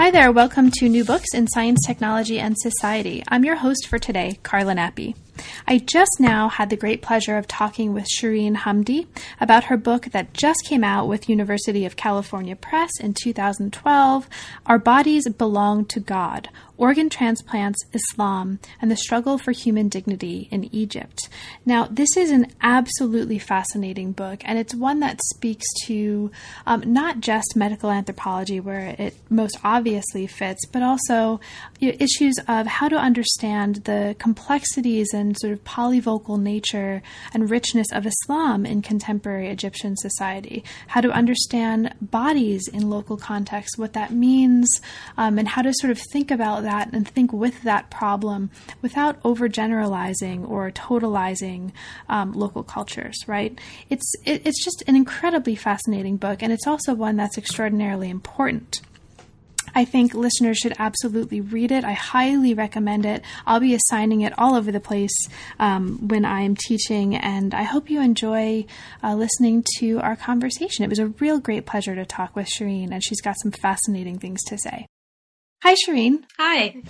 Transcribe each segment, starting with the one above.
Hi there, welcome to New Books in Science, Technology, and Society. I'm your host for today, Carla Nappi. I just now had the great pleasure of talking with Sherine Hamdy about her book that just came out with University of California Press in 2012, Our Bodies Belong to God Organ Transplants, Islam, and the Struggle for Human Dignity in Egypt. Now, this is an absolutely fascinating book, and it's one that speaks to um, not just medical anthropology, where it most obviously fits, but also you know, issues of how to understand the complexities and sort of polyvocal nature and richness of Islam in contemporary Egyptian society, how to understand bodies in local context, what that means, um, and how to sort of think about that and think with that problem without overgeneralizing or totalizing um, local cultures. Right? It's it, it's just an incredibly fascinating book, and it's also one that's extraordinarily important. I think listeners should absolutely read it. I highly recommend it. I'll be assigning it all over the place um, when I'm teaching, and I hope you enjoy uh, listening to our conversation. It was a real great pleasure to talk with Sherine, and she's got some fascinating things to say. Hi, Sherine. Hi.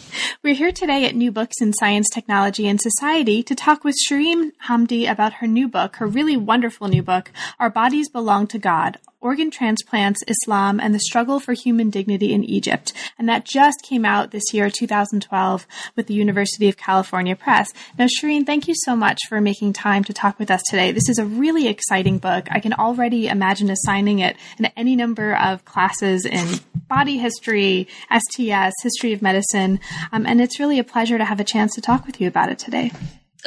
We're here today at New Books in Science, Technology, and Society to talk with Sherine Hamdy about her new book, her really wonderful new book, Our Bodies Belong to God Organ Transplants, Islam, and the Struggle for Human Dignity in Egypt. And that just came out this year, 2012, with the University of California Press. Now, Sherine, thank you so much for making time to talk with us today. This is a really exciting book. I can already imagine assigning it in any number of classes in body history, STS, history of medicine. Um, and it's really a pleasure to have a chance to talk with you about it today.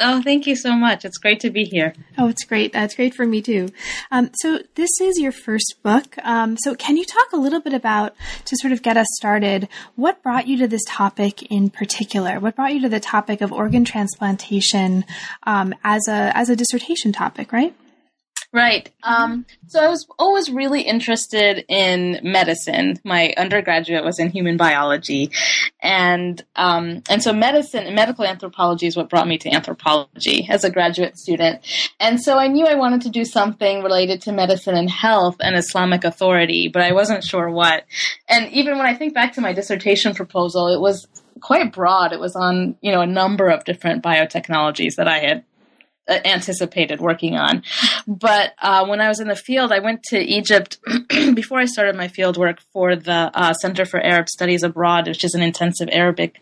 Oh, thank you so much. It's great to be here. Oh, it's great. That's great for me too. Um, so this is your first book. Um, so can you talk a little bit about, to sort of get us started, what brought you to this topic in particular? What brought you to the topic of organ transplantation um, as a as a dissertation topic, right? Right. Um, so I was always really interested in medicine. My undergraduate was in human biology, and um, and so medicine and medical anthropology is what brought me to anthropology as a graduate student. And so I knew I wanted to do something related to medicine and health and Islamic authority, but I wasn't sure what. And even when I think back to my dissertation proposal, it was quite broad. It was on you know a number of different biotechnologies that I had anticipated working on. But uh, when I was in the field, I went to Egypt before I started my field work for the uh, Center for Arab Studies Abroad, which is an intensive Arabic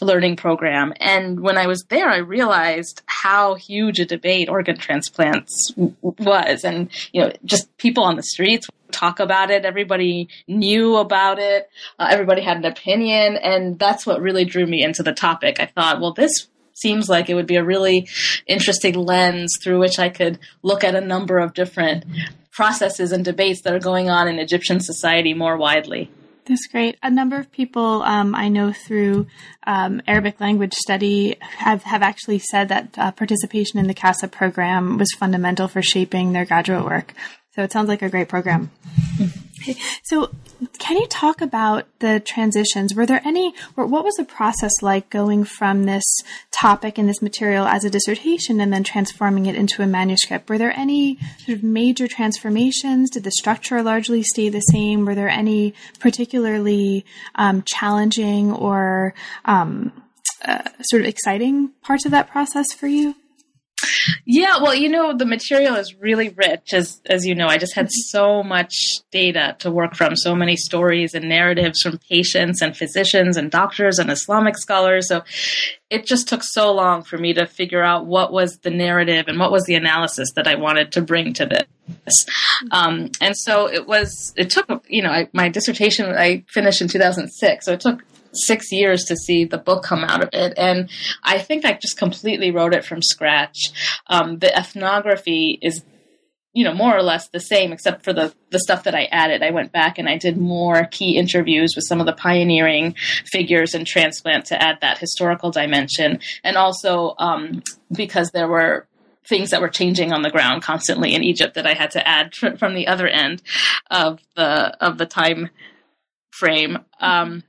learning program. And when I was there, I realized how huge a debate organ transplants w- was, and you know, just people on the streets talk about it. Everybody knew about it. Uh, everybody had an opinion, and that's what really drew me into the topic. I thought, well, this seems like it would be a really interesting lens through which I could look at a number of different processes and debates that are going on in Egyptian society more widely. That's great. A number of people um, I know through um, Arabic language study have, have actually said that uh, participation in the CASA program was fundamental for shaping their graduate work. So it sounds like a great program. Okay. So, can you talk about the transitions? Were there any, or what was the process like going from this topic and this material as a dissertation and then transforming it into a manuscript? Were there any sort of major transformations? Did the structure largely stay the same? Were there any particularly um, challenging or um, uh, sort of exciting parts of that process for you? Yeah, well, you know, the material is really rich, as as you know. I just had so much data to work from, so many stories and narratives from patients and physicians and doctors and Islamic scholars. So it just took so long for me to figure out what was the narrative and what was the analysis that I wanted to bring to this. Um, and so it was. It took, you know, I, my dissertation I finished in 2006, so it took six years to see the book come out of it. And I think I just completely wrote it from scratch. Um, the ethnography is you know more or less the same except for the the stuff that I added. I went back and I did more key interviews with some of the pioneering figures in transplant to add that historical dimension, and also um, because there were things that were changing on the ground constantly in Egypt that I had to add tr- from the other end of the of the time frame. Um,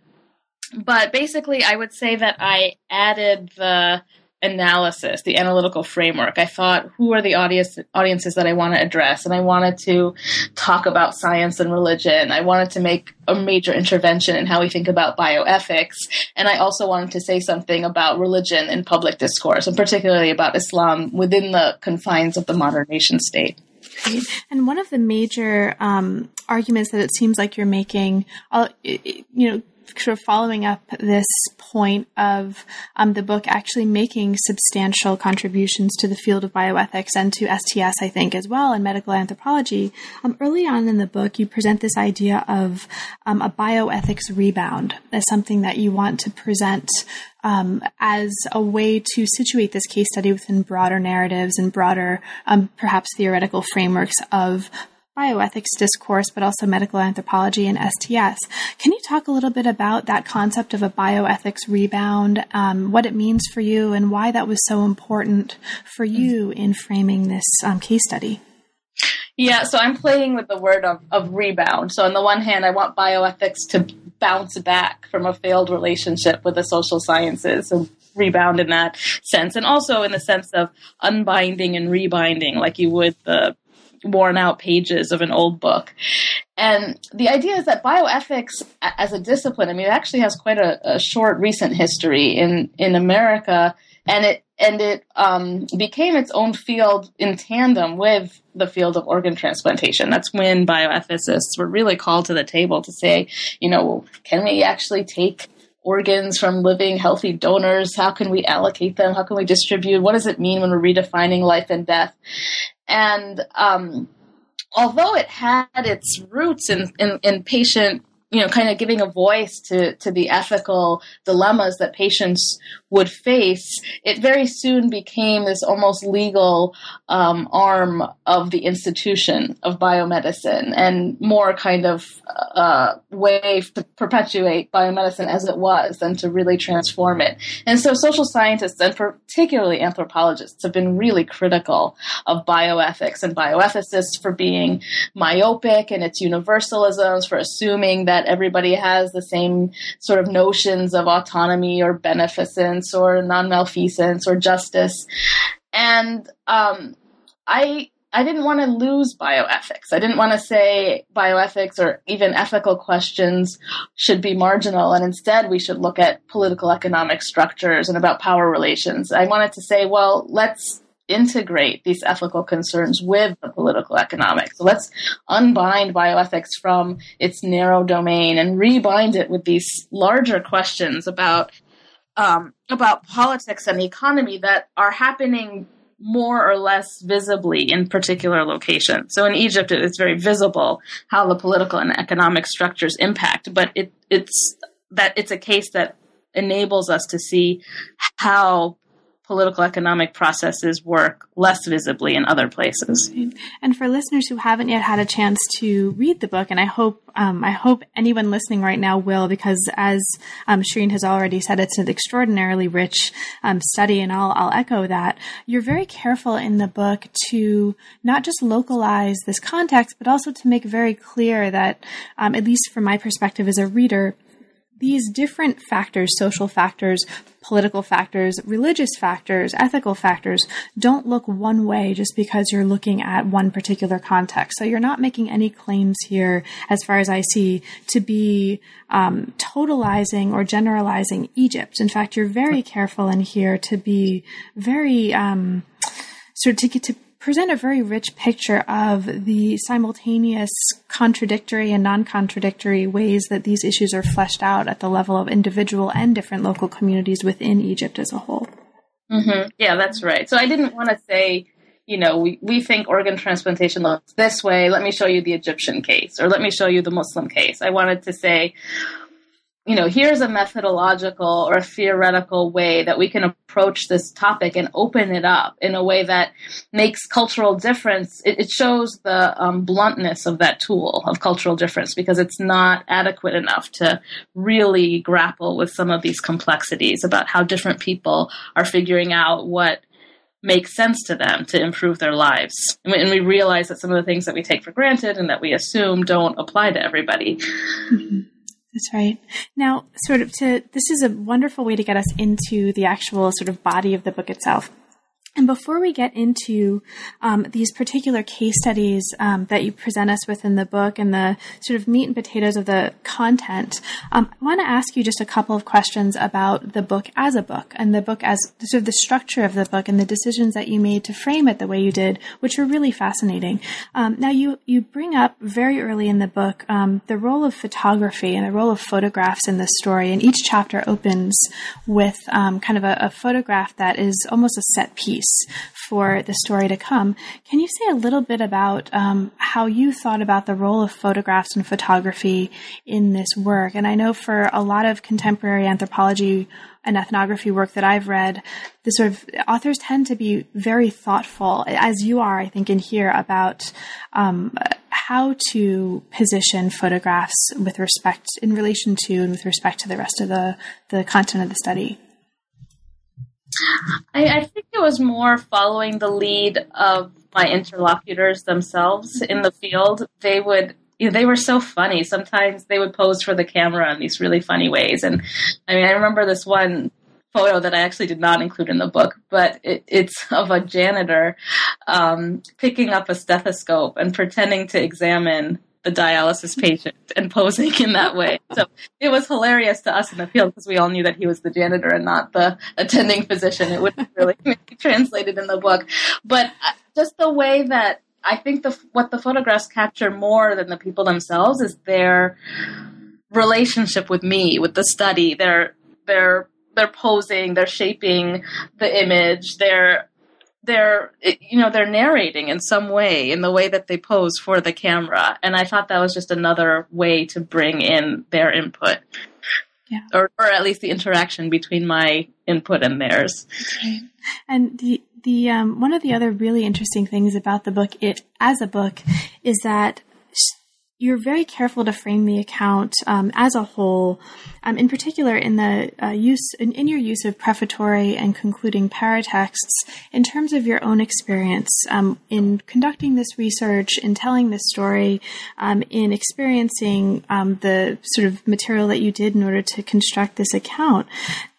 but basically, I would say that I added the analysis, the analytical framework. I thought, who are the audience, audiences that I want to address? And I wanted to talk about science and religion. I wanted to make a major intervention in how we think about bioethics. And I also wanted to say something about religion in public discourse, and particularly about Islam within the confines of the modern nation state. And one of the major um, arguments that it seems like you're making, uh, you know, sort of following up this point of um, the book actually making substantial contributions to the field of bioethics and to STS, I think, as well, and medical anthropology. Um, early on in the book, you present this idea of um, a bioethics rebound as something that you want to present um, as a way to situate this case study within broader narratives and broader, um, perhaps theoretical frameworks of bioethics discourse, but also medical anthropology and STS. Can you talk a little bit about that concept of a bioethics rebound, um, what it means for you, and why that was so important for you in framing this um, case study? Yeah, so I'm playing with the word of, of rebound. So, on the one hand, I want bioethics to bounce back from a failed relationship with the social sciences. So, rebound in that sense. And also in the sense of unbinding and rebinding, like you would the worn out pages of an old book. And the idea is that bioethics as a discipline, I mean, it actually has quite a, a short recent history in, in America, and it and it um, became its own field in tandem with the field of organ transplantation. That's when bioethicists were really called to the table to say, you know, can we actually take organs from living healthy donors? How can we allocate them? How can we distribute? What does it mean when we're redefining life and death? And um, although it had its roots in, in, in patient you know, kind of giving a voice to, to the ethical dilemmas that patients would face, it very soon became this almost legal um, arm of the institution of biomedicine and more kind of uh, way to perpetuate biomedicine as it was than to really transform it. And so social scientists and particularly anthropologists have been really critical of bioethics and bioethicists for being myopic in its universalisms, for assuming that everybody has the same sort of notions of autonomy or beneficence or non malfeasance or justice. And um, I I didn't want to lose bioethics. I didn't want to say bioethics or even ethical questions should be marginal, and instead we should look at political economic structures and about power relations. I wanted to say, well, let's integrate these ethical concerns with the political economics. So let's unbind bioethics from its narrow domain and rebind it with these larger questions about um, about politics and economy that are happening more or less visibly in particular locations. So in Egypt, it's very visible how the political and economic structures impact, but it, it's that it's a case that enables us to see how political economic processes work less visibly in other places. And for listeners who haven't yet had a chance to read the book, and I hope um, I hope anyone listening right now will, because as um, Sherine has already said, it's an extraordinarily rich um, study, and I'll, I'll echo that. You're very careful in the book to not just localize this context, but also to make very clear that, um, at least from my perspective as a reader, these different factors, social factors, political factors, religious factors, ethical factors, don't look one way just because you're looking at one particular context. So you're not making any claims here, as far as I see, to be um, totalizing or generalizing Egypt. In fact, you're very careful in here to be very um, sort of to, to present a very rich picture of the simultaneous contradictory and non contradictory ways that these issues are fleshed out at the level of individual and different local communities within Egypt as a whole. Mm-hmm. Yeah, that's right. So I didn't want to say, you know, we, we think organ transplantation looks this way. Let me show you the Egyptian case, or let me show you the Muslim case. I wanted to say, you know, here's a methodological or a theoretical way that we can approach this topic and open it up in a way that makes cultural difference. It, it shows the um, bluntness of that tool of cultural difference because it's not adequate enough to really grapple with some of these complexities about how different people are figuring out what makes sense to them to improve their lives. And we realize that some of the things that we take for granted and that we assume don't apply to everybody. Mm-hmm. That's right. Now, sort of to this is a wonderful way to get us into the actual sort of body of the book itself. And before we get into um, these particular case studies um, that you present us with in the book and the sort of meat and potatoes of the content, um, I want to ask you just a couple of questions about the book as a book and the book as sort of the structure of the book and the decisions that you made to frame it the way you did, which are really fascinating. Um, now, you you bring up very early in the book um, the role of photography and the role of photographs in the story, and each chapter opens with um, kind of a, a photograph that is almost a set piece for the story to come. Can you say a little bit about um, how you thought about the role of photographs and photography in this work? And I know for a lot of contemporary anthropology and ethnography work that I've read, the sort of authors tend to be very thoughtful, as you are, I think, in here about um, how to position photographs with respect in relation to and with respect to the rest of the the content of the study. I, I think it was more following the lead of my interlocutors themselves in the field. They would you know, they were so funny. Sometimes they would pose for the camera in these really funny ways. And I mean, I remember this one photo that I actually did not include in the book, but it, it's of a janitor um, picking up a stethoscope and pretending to examine the dialysis patient and posing in that way. So it was hilarious to us in the field because we all knew that he was the janitor and not the attending physician. It wouldn't really be translated in the book. But uh, just the way that I think the what the photographs capture more than the people themselves is their relationship with me, with the study. They're they're they're posing, they're shaping the image, they're they're you know they're narrating in some way in the way that they pose for the camera and i thought that was just another way to bring in their input yeah. or, or at least the interaction between my input and theirs right. and the the um, one of the other really interesting things about the book it as a book is that you're very careful to frame the account um, as a whole, um, in particular in the uh, use in, in, your use of prefatory and concluding paratexts in terms of your own experience um, in conducting this research, in telling this story, um, in experiencing um, the sort of material that you did in order to construct this account.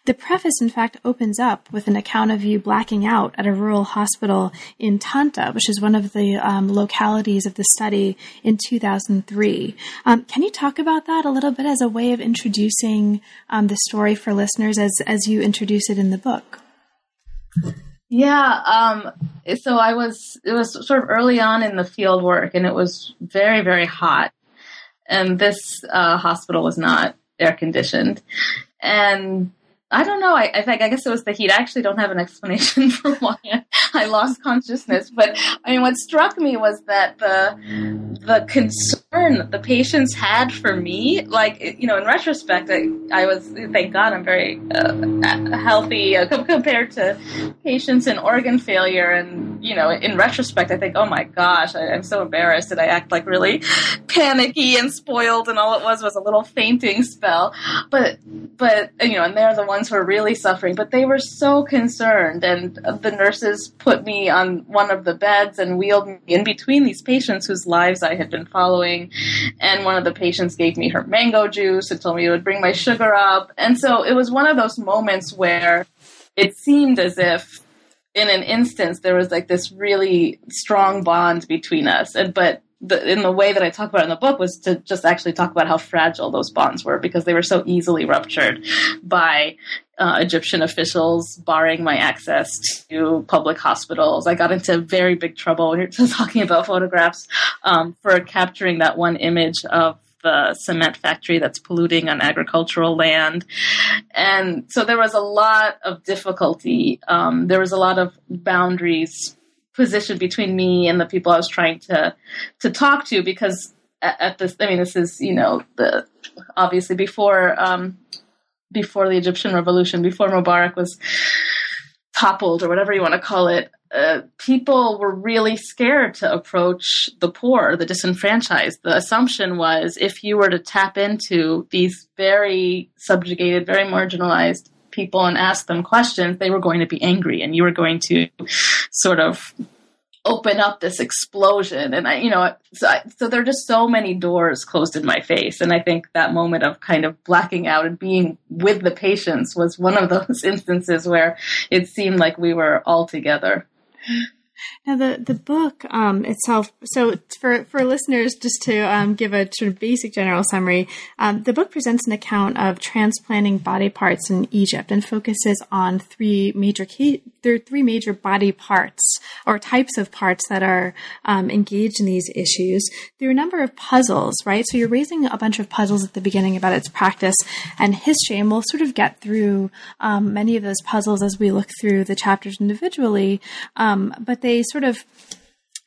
The preface, in fact, opens up with an account of you blacking out at a rural hospital in Tanta, which is one of the um, localities of the study in 2003. Um, can you talk about that a little bit as a way of introducing um, the story for listeners as, as you introduce it in the book? Yeah, um, so I was, it was sort of early on in the field work and it was very, very hot. And this uh, hospital was not air conditioned. And I don't know. I, think I guess it was the heat. I actually don't have an explanation for why I lost consciousness, but I mean, what struck me was that the the concern that the patients had for me, like you know, in retrospect, I, I was thank God I'm very uh, healthy uh, compared to patients in organ failure, and you know, in retrospect, I think, oh my gosh, I, I'm so embarrassed. Did I act like really panicky and spoiled, and all it was was a little fainting spell? But but you know, and they're the ones who are really suffering. But they were so concerned, and the nurses put me on one of the beds and wheeled me in between these patients whose lives I had been following. And one of the patients gave me her mango juice and told me it would bring my sugar up. And so it was one of those moments where it seemed as if in an instance there was like this really strong bond between us and but the, in the way that I talk about in the book was to just actually talk about how fragile those bonds were because they were so easily ruptured by uh, Egyptian officials barring my access to public hospitals. I got into very big trouble. We are talking about photographs um, for capturing that one image of the cement factory that's polluting on agricultural land. And so there was a lot of difficulty. Um, there was a lot of boundaries position between me and the people I was trying to to talk to because at, at this. I mean, this is you know the obviously before um, before the Egyptian revolution, before Mubarak was toppled or whatever you want to call it. Uh, people were really scared to approach the poor, the disenfranchised. The assumption was if you were to tap into these very subjugated, very marginalized people and ask them questions, they were going to be angry and you were going to sort of open up this explosion. And I, you know so, I, so there are just so many doors closed in my face. And i think that moment of kind of blacking out and being with the patients was one of those instances where it seemed like we were all together now, the the book um, itself. So, for for listeners, just to um, give a sort of basic general summary, um, the book presents an account of transplanting body parts in Egypt and focuses on three major key. There are three major body parts or types of parts that are um, engaged in these issues. There are a number of puzzles, right? So you're raising a bunch of puzzles at the beginning about its practice and history, and we'll sort of get through um, many of those puzzles as we look through the chapters individually. Um, but they sort of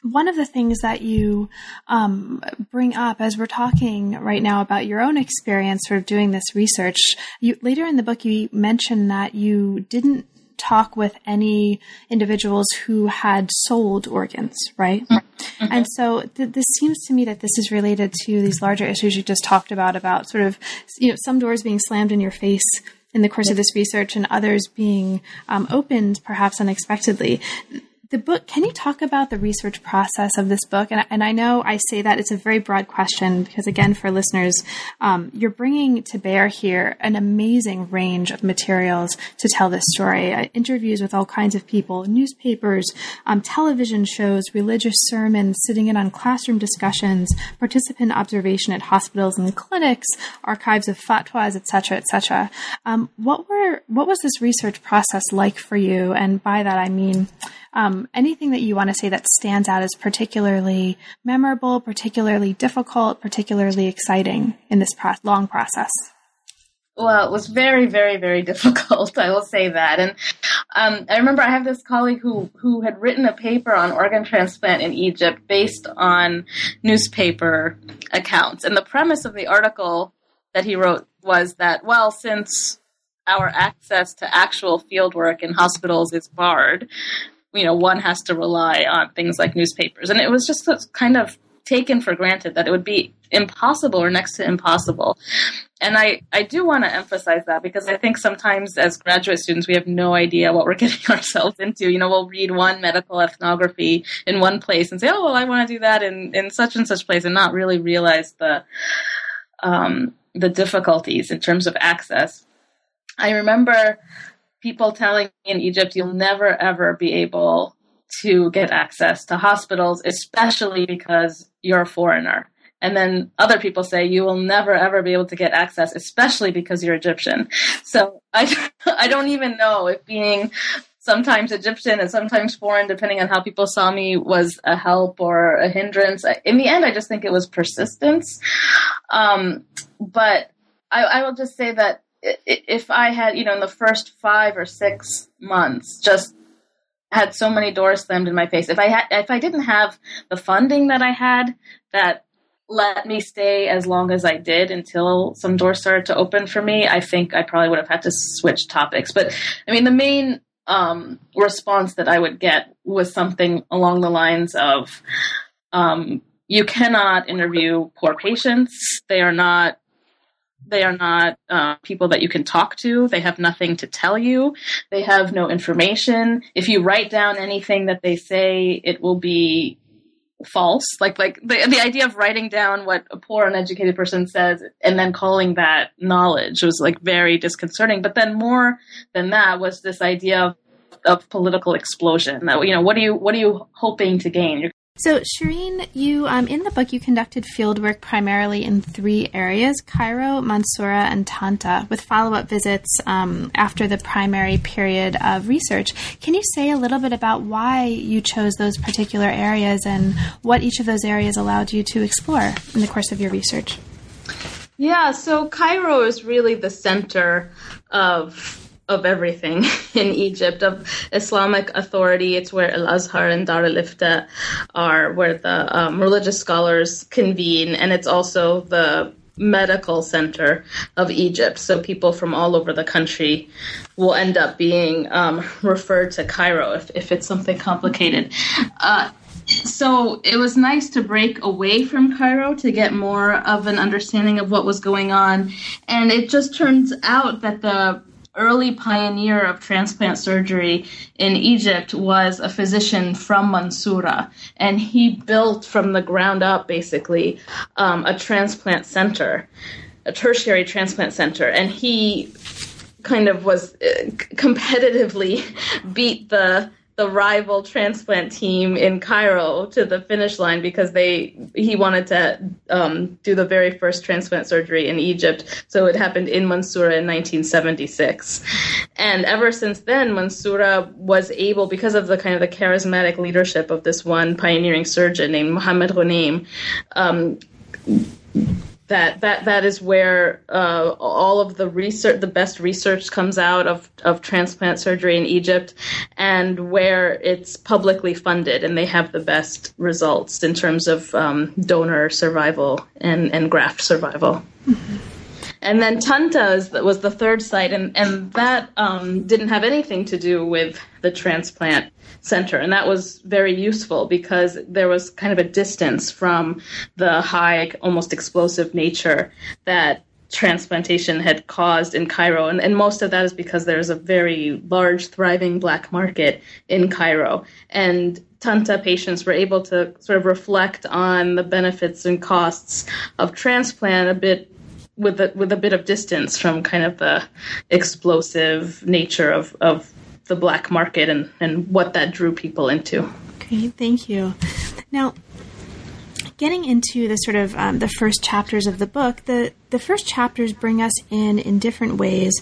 one of the things that you um, bring up as we're talking right now about your own experience sort of doing this research you later in the book you mentioned that you didn't talk with any individuals who had sold organs right? Mm-hmm. and so th- this seems to me that this is related to these larger issues you just talked about about sort of you know some doors being slammed in your face in the course of this research and others being um, opened perhaps unexpectedly the book can you talk about the research process of this book? And, and i know i say that it's a very broad question because again for listeners um, you're bringing to bear here an amazing range of materials to tell this story. Uh, interviews with all kinds of people newspapers um, television shows religious sermons sitting in on classroom discussions participant observation at hospitals and clinics archives of fatwas etc etc um, what were what was this research process like for you? And by that i mean um, anything that you want to say that stands out as particularly memorable, particularly difficult, particularly exciting in this pro- long process? Well, it was very, very, very difficult. I will say that. And um, I remember I have this colleague who who had written a paper on organ transplant in Egypt based on newspaper accounts. And the premise of the article that he wrote was that, well, since our access to actual field work in hospitals is barred, you know, one has to rely on things like newspapers. And it was just kind of taken for granted that it would be impossible or next to impossible. And I, I do want to emphasize that because I think sometimes as graduate students, we have no idea what we're getting ourselves into. You know, we'll read one medical ethnography in one place and say, oh, well, I want to do that in, in such and such place and not really realize the, um, the difficulties in terms of access. I remember people telling me in Egypt, you'll never ever be able to get access to hospitals, especially because you're a foreigner. And then other people say you will never ever be able to get access, especially because you're Egyptian. So I, I don't even know if being sometimes Egyptian and sometimes foreign, depending on how people saw me, was a help or a hindrance. In the end, I just think it was persistence. Um, but I, I will just say that if I had, you know, in the first five or six months, just had so many doors slammed in my face. If I had, if I didn't have the funding that I had, that let me stay as long as I did until some doors started to open for me, I think I probably would have had to switch topics. But I mean, the main um, response that I would get was something along the lines of, um, "You cannot interview poor patients. They are not they are not uh, people that you can talk to. They have nothing to tell you. They have no information. If you write down anything that they say, it will be false. Like like the the idea of writing down what a poor uneducated person says and then calling that knowledge was like very disconcerting. But then more than that was this idea of of political explosion. That you know, what are you what are you hoping to gain? You're so, Sherine, you um, in the book you conducted fieldwork primarily in three areas: Cairo, Mansoura, and Tanta, with follow-up visits um, after the primary period of research. Can you say a little bit about why you chose those particular areas and what each of those areas allowed you to explore in the course of your research? Yeah, so Cairo is really the center of of everything in Egypt of Islamic authority. It's where Al Azhar and Dar al Ifta are, where the um, religious scholars convene, and it's also the medical center of Egypt. So people from all over the country will end up being um, referred to Cairo if, if it's something complicated. Uh, so it was nice to break away from Cairo to get more of an understanding of what was going on. And it just turns out that the early pioneer of transplant surgery in Egypt was a physician from Mansoura, and he built from the ground up basically um, a transplant center, a tertiary transplant center, and he kind of was uh, competitively beat the the rival transplant team in Cairo to the finish line because they he wanted to um, do the very first transplant surgery in Egypt. So it happened in Mansoura in 1976, and ever since then, Mansoura was able because of the kind of the charismatic leadership of this one pioneering surgeon named Mohammed Ghoneim. Um, that that that is where uh, all of the research, the best research, comes out of of transplant surgery in Egypt, and where it's publicly funded, and they have the best results in terms of um, donor survival and and graft survival. Mm-hmm. And then Tanta was the third site, and and that um, didn't have anything to do with the transplant center. And that was very useful because there was kind of a distance from the high, almost explosive nature that transplantation had caused in Cairo. And, and most of that is because there's a very large, thriving black market in Cairo. And Tanta patients were able to sort of reflect on the benefits and costs of transplant a bit with a, with a bit of distance from kind of the explosive nature of, of the black market and, and what that drew people into. Okay, thank you. Now, getting into the sort of um, the first chapters of the book, the the first chapters bring us in in different ways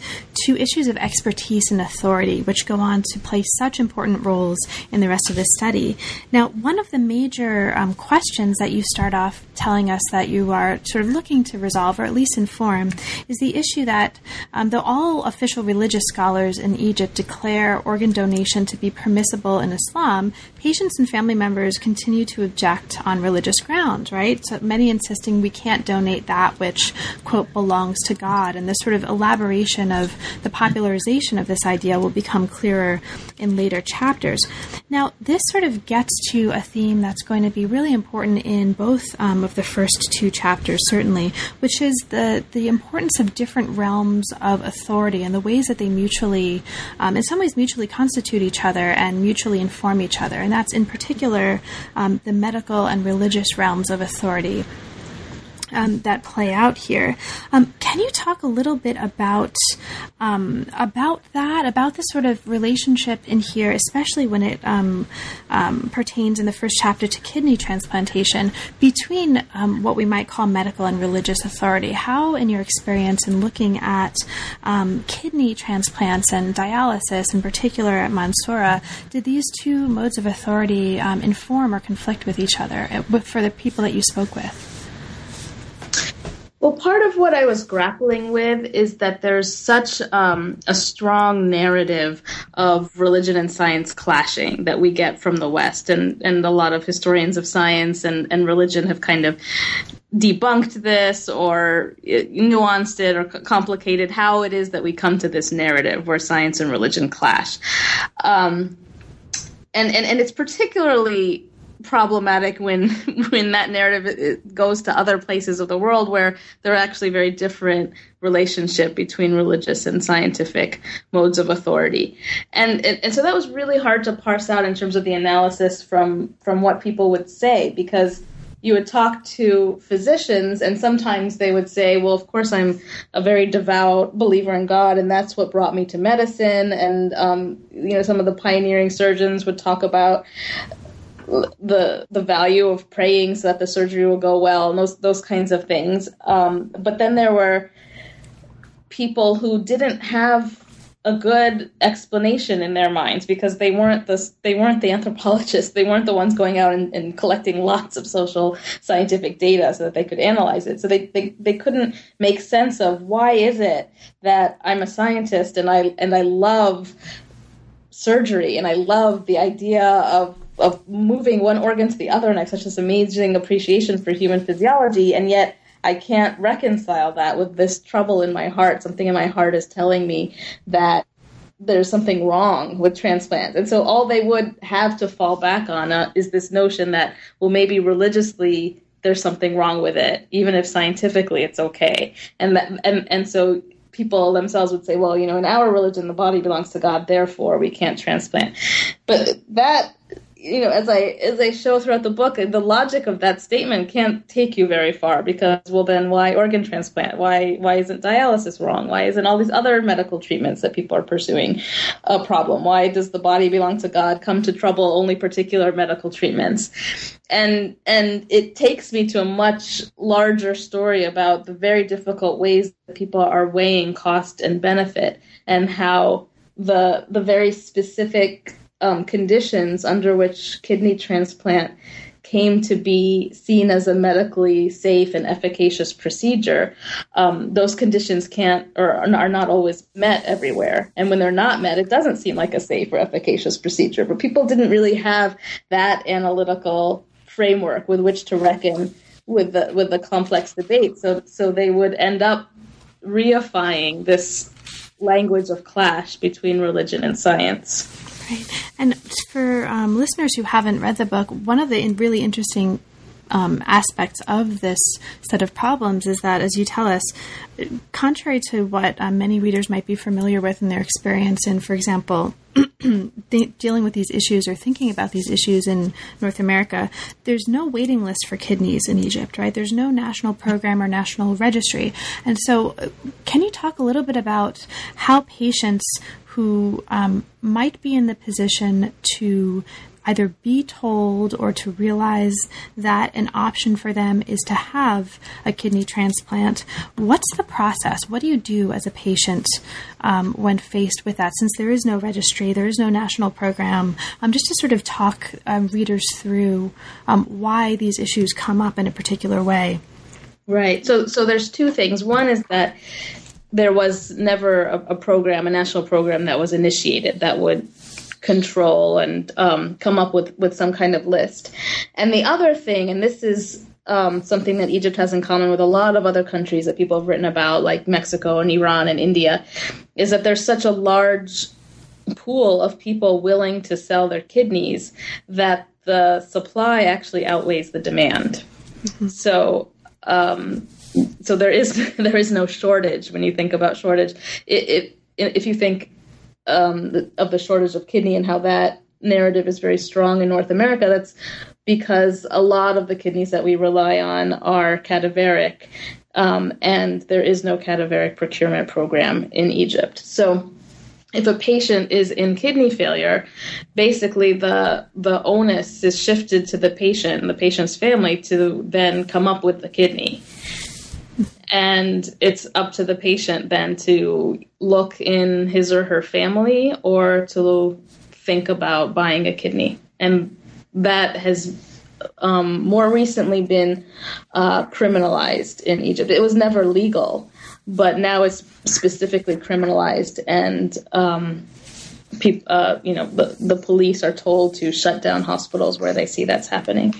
to issues of expertise and authority, which go on to play such important roles in the rest of the study. Now, one of the major um, questions that you start off telling us that you are sort of looking to resolve, or at least inform, is the issue that um, though all official religious scholars in Egypt declare organ donation to be permissible in Islam, patients and family members continue to object on religious grounds, right? So many insisting we can't donate that which quote, belongs to God. And this sort of elaboration of the popularization of this idea will become clearer in later chapters. Now, this sort of gets to a theme that's going to be really important in both um, of the first two chapters, certainly, which is the, the importance of different realms of authority and the ways that they mutually, um, in some ways, mutually constitute each other and mutually inform each other. And that's in particular um, the medical and religious realms of authority um, that play out here. Um, can you talk a little bit about um, about that, about the sort of relationship in here, especially when it um, um, pertains in the first chapter to kidney transplantation, between um, what we might call medical and religious authority? How, in your experience in looking at kidney transplants and dialysis, in particular at Mansoura, did these two modes of authority inform or conflict with each other uh, for the people that you spoke with? Well, part of what I was grappling with is that there's such um, a strong narrative of religion and science clashing that we get from the West, and, and a lot of historians of science and, and religion have kind of debunked this or uh, nuanced it or complicated how it is that we come to this narrative where science and religion clash. Um, and, and, and it's particularly problematic when when that narrative goes to other places of the world where there are actually very different relationship between religious and scientific modes of authority. And, and and so that was really hard to parse out in terms of the analysis from from what people would say because you would talk to physicians and sometimes they would say well of course i'm a very devout believer in god and that's what brought me to medicine. And um, you know some of the pioneering surgeons would talk about the the value of praying so that the surgery will go well and those those kinds of things. Um, but then there were people who didn't have a good explanation in their minds because they weren't the they weren't the anthropologists they weren't the ones going out and, and, collecting lots of social scientific data so that they could analyze it so they, they they couldn't make sense of why is it that I'm a scientist and I and I love surgery and I love the idea of of moving one organ to the other and I have such this amazing appreciation for human physiology and yet I can't reconcile that with this trouble in my heart. Something in my heart is telling me that there's something wrong with transplants. And so all they would have to fall back on uh, is this notion that, well, maybe religiously there's something wrong with it, even if scientifically it's okay. And that, and, and so people themselves would say, well, you know, in our religion, the body belongs to God, therefore we can't transplant. But that you know, as I as I show throughout the book, the logic of that statement can't take you very far because, well, then why organ transplant? Why why isn't dialysis wrong? Why isn't all these other medical treatments that people are pursuing a problem? Why does the body belong to God come to trouble only particular medical treatments? And and it takes me to a much larger story about the very difficult ways that people are weighing cost and benefit and how the the very specific um, conditions under which kidney transplant came to be seen as a medically safe and efficacious procedure, um, those conditions can't or are not always met everywhere. And when they're not met, it doesn't seem like a safe or efficacious procedure. But people didn't really have that analytical framework with which to reckon with the with the complex debate. So so they would end up reifying this language of clash between religion and science. And for um, listeners who haven't read the book, one of the really interesting um, aspects of this set of problems is that, as you tell us, contrary to what um, many readers might be familiar with in their experience in, for example, dealing with these issues or thinking about these issues in North America, there's no waiting list for kidneys in Egypt, right? There's no national program or national registry. And so, uh, can you talk a little bit about how patients who um, might be in the position to either be told or to realize that an option for them is to have a kidney transplant. What's the process? What do you do as a patient um, when faced with that? Since there is no registry, there is no national program, um, just to sort of talk um, readers through um, why these issues come up in a particular way. Right. So, so there's two things. One is that there was never a, a program, a national program that was initiated that would control and um, come up with, with some kind of list. And the other thing, and this is um, something that Egypt has in common with a lot of other countries that people have written about, like Mexico and Iran and India, is that there's such a large pool of people willing to sell their kidneys that the supply actually outweighs the demand. Mm-hmm. So, um, so there is there is no shortage when you think about shortage. It, it, if you think um, the, of the shortage of kidney and how that narrative is very strong in North America, that's because a lot of the kidneys that we rely on are cadaveric, um, and there is no cadaveric procurement program in Egypt. So if a patient is in kidney failure, basically the the onus is shifted to the patient and the patient's family to then come up with the kidney and it's up to the patient then to look in his or her family or to think about buying a kidney. And that has um, more recently been uh, criminalized in egypt. It was never legal but now it's specifically criminalized and um, uh, you know the, the police are told to shut down hospitals where they see that's happening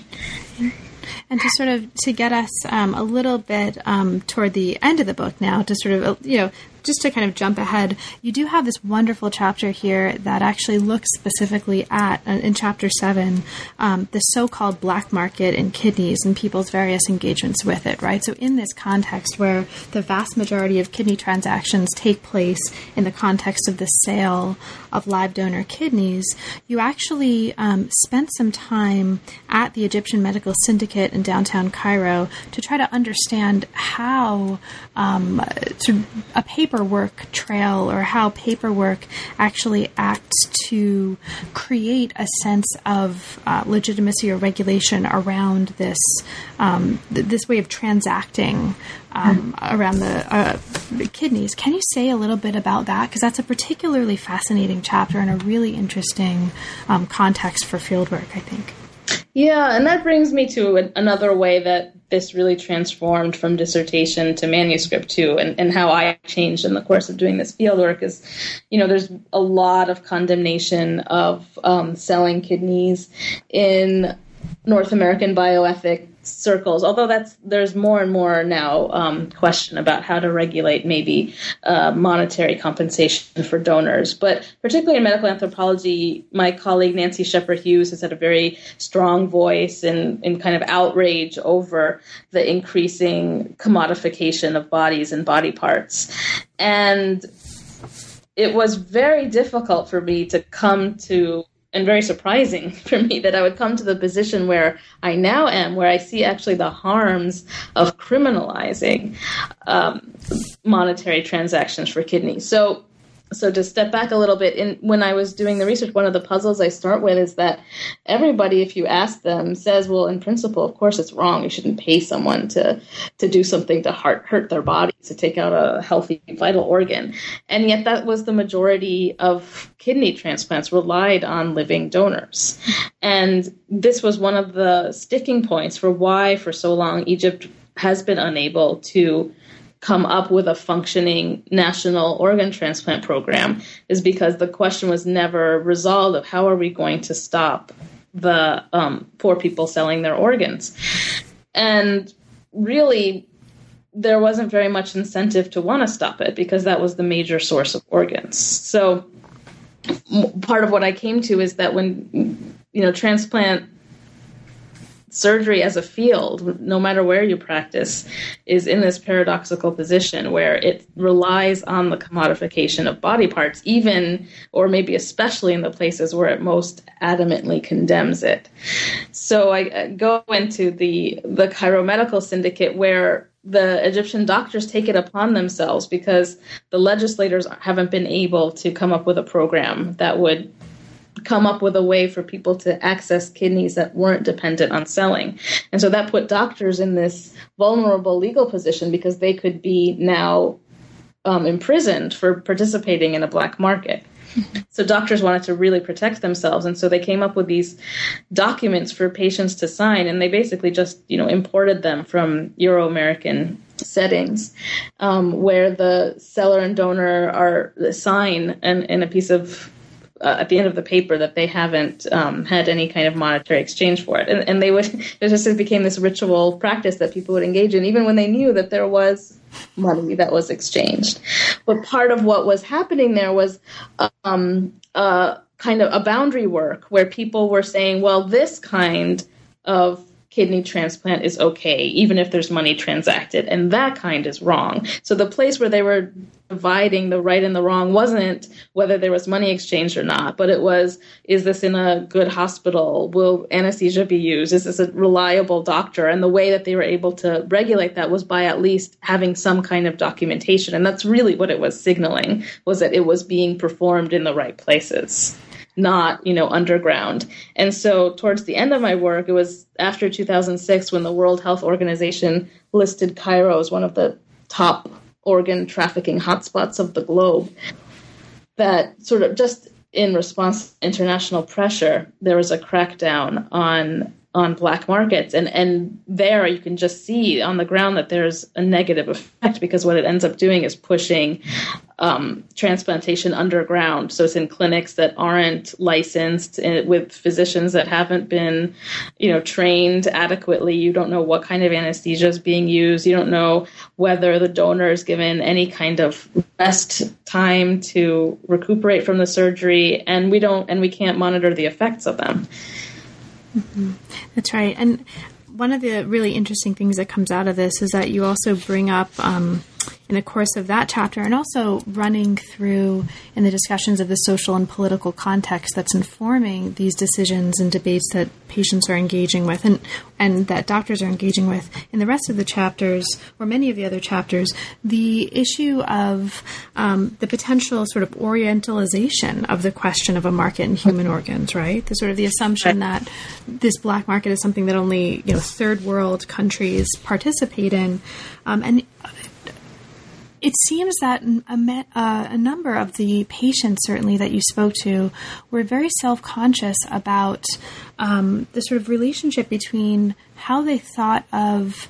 and to sort of to get us um, a little bit um, toward the end of the book now, to sort of uh, you know just to kind of jump ahead, you do have this wonderful chapter here that actually looks specifically at, uh, in chapter seven, um, the so called black market in kidneys and people's various engagements with it, right? So, in this context where the vast majority of kidney transactions take place in the context of the sale of live donor kidneys, you actually um, spent some time at the Egyptian Medical Syndicate in downtown Cairo to try to understand how um, a paperwork trail or how paperwork actually acts to create a sense of uh, legitimacy or regulation around this um, th- this way of transacting um, around the, uh, kidneys. Can you say a little bit about that? Because that's a particularly fascinating chapter and a really interesting um, context for fieldwork, I think. Yeah, and that brings me to another way that this really transformed from dissertation to manuscript too, and, and how I changed in the course of doing this fieldwork is, you know, there's a lot of condemnation of um, selling kidneys in North American bioethic circles. Although that's there's more and more now um, question about how to regulate maybe uh, monetary compensation for donors. But particularly in medical anthropology, my colleague Nancy Scheper-Hughes has had a very strong voice in in kind of outrage over the increasing commodification of bodies and body parts, and it was very difficult for me to come to and very surprising for me that I would come to the position where I now am, where I see actually the harms of criminalizing um, monetary transactions for kidneys. So so to step back a little bit in when i was doing the research one of the puzzles i start with is that everybody if you ask them says well in principle of course it's wrong. You shouldn't pay someone to to do something to hurt, hurt their body to take out a healthy vital organ. And yet that was the majority of kidney transplants relied on living donors. And this was one of the sticking points for why for so long egypt has been unable to come up with a functioning national organ transplant program is because the question was never resolved of how are we going to stop the um, poor people selling their organs. And really, there wasn't very much incentive to want to stop it because that was the major source of organs. So, part of what I came to is that when you know transplant surgery as a field, no matter where you practice, is in this paradoxical position where it relies on the commodification of body parts, even or maybe especially in the places where it most adamantly condemns it. So I uh, go into the the Cairo Medical Syndicate where the Egyptian doctors take it upon themselves because the legislators haven't been able to come up with a program that would come up with a way for people to access kidneys that weren't dependent on selling. And so that put doctors in this vulnerable legal position because they could be now um, imprisoned for participating in a black market. So doctors wanted to really protect themselves, and so they came up with these documents for patients to sign, and they basically just you know imported them from Euro American settings, um, where the seller and donor are sign and in a piece of uh, at the end of the paper that they haven't um, had any kind of monetary exchange for it, and, and they would it just became this ritual practice that people would engage in, even when they knew that there was money that was exchanged. But part of what was happening there was um, kind of a boundary work where people were saying, well, this kind of kidney transplant is okay, even if there's money transacted, and that kind is wrong. So the place where they were dividing the right and the wrong wasn't whether there was money exchanged or not, but it was is this in a good hospital? Will anesthesia be used? Is this a reliable doctor? And the way that they were able to regulate that was by at least having some kind of documentation. And that's really what it was signaling was that it was being performed in the right places not you know underground and so towards the end of my work it was after 2006 when the world health organization listed cairo as one of the top organ trafficking hotspots of the globe that sort of just in response to international pressure there was a crackdown on on black markets. And and there you can just see on the ground that there's a negative effect because what it ends up doing is pushing um, transplantation underground. So it's in clinics that aren't licensed eh, with physicians that haven't been you know trained adequately. You don't know what kind of anesthesia is being used. You don't know whether the donor is given any kind of rest time to recuperate from the surgery. And we don't and we can't monitor the effects of them Mm-hmm. That's right. And one of the really interesting things that comes out of this is that you also bring up, um, in the course of that chapter, and also running through in the discussions of the social and political context that's informing these decisions and debates that patients are engaging with, and and that doctors are engaging with. In the rest of the chapters, or many of the other chapters, the issue of um, the potential sort of orientalization of the question of a market in human organs, right? The sort of the assumption that this black market is something that only you know third world countries participate in, um, and it seems that a, uh, a, number of the patients, certainly that you spoke to, were very self conscious about um, the sort of relationship between how they thought of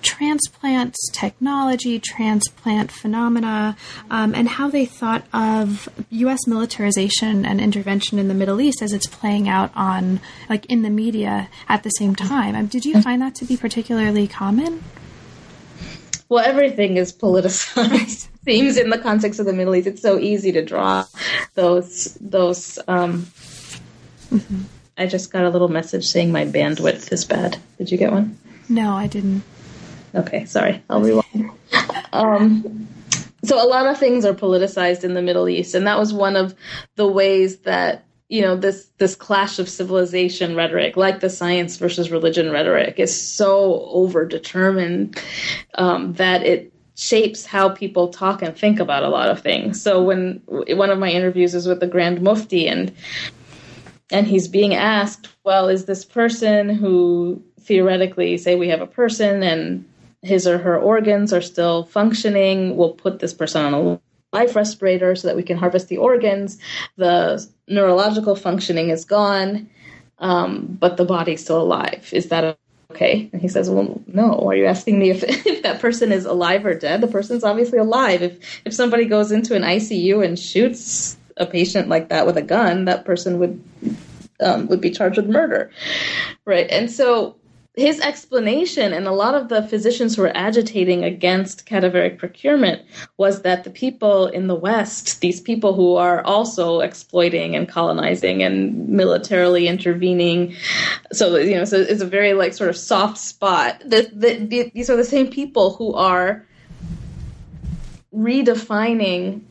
transplants, technology, transplant phenomena, um, and how they thought of U.S. militarization and intervention in the Middle East as it's playing out on, like, in the media at the same time. Um, did you find that to be particularly common? Well, everything is politicized. Seems in the context of the Middle East, it's so easy to draw those those. Um, mm-hmm. I just got a little message saying my bandwidth is bad. Did you get one? No, I didn't. Okay, sorry. I'll rewind. Um, so a lot of things are politicized in the Middle East, and that was one of the ways that you know this this clash of civilization rhetoric, like the science versus religion rhetoric, is so overdetermined um, that it shapes how people talk and think about a lot of things. So when one of my interviews is with the Grand Mufti, and and he's being asked, well, is this person who theoretically say we have a person and his or her organs are still functioning. We'll put this person on a life respirator so that we can harvest the organs. The neurological functioning is gone, um, but the body's still alive. Is that okay? And he says, Well, no. Are you asking me if, if that person is alive or dead? The person's obviously alive. If if somebody goes into an ICU and shoots a patient like that with a gun, that person would um, would be charged with murder, right? And so his explanation and a lot of the physicians who were agitating against cadaveric procurement was that the people in the West, these people who are also exploiting and colonizing and militarily intervening, so you know, so it's a very like sort of soft spot. The, the, the, these are the same people who are redefining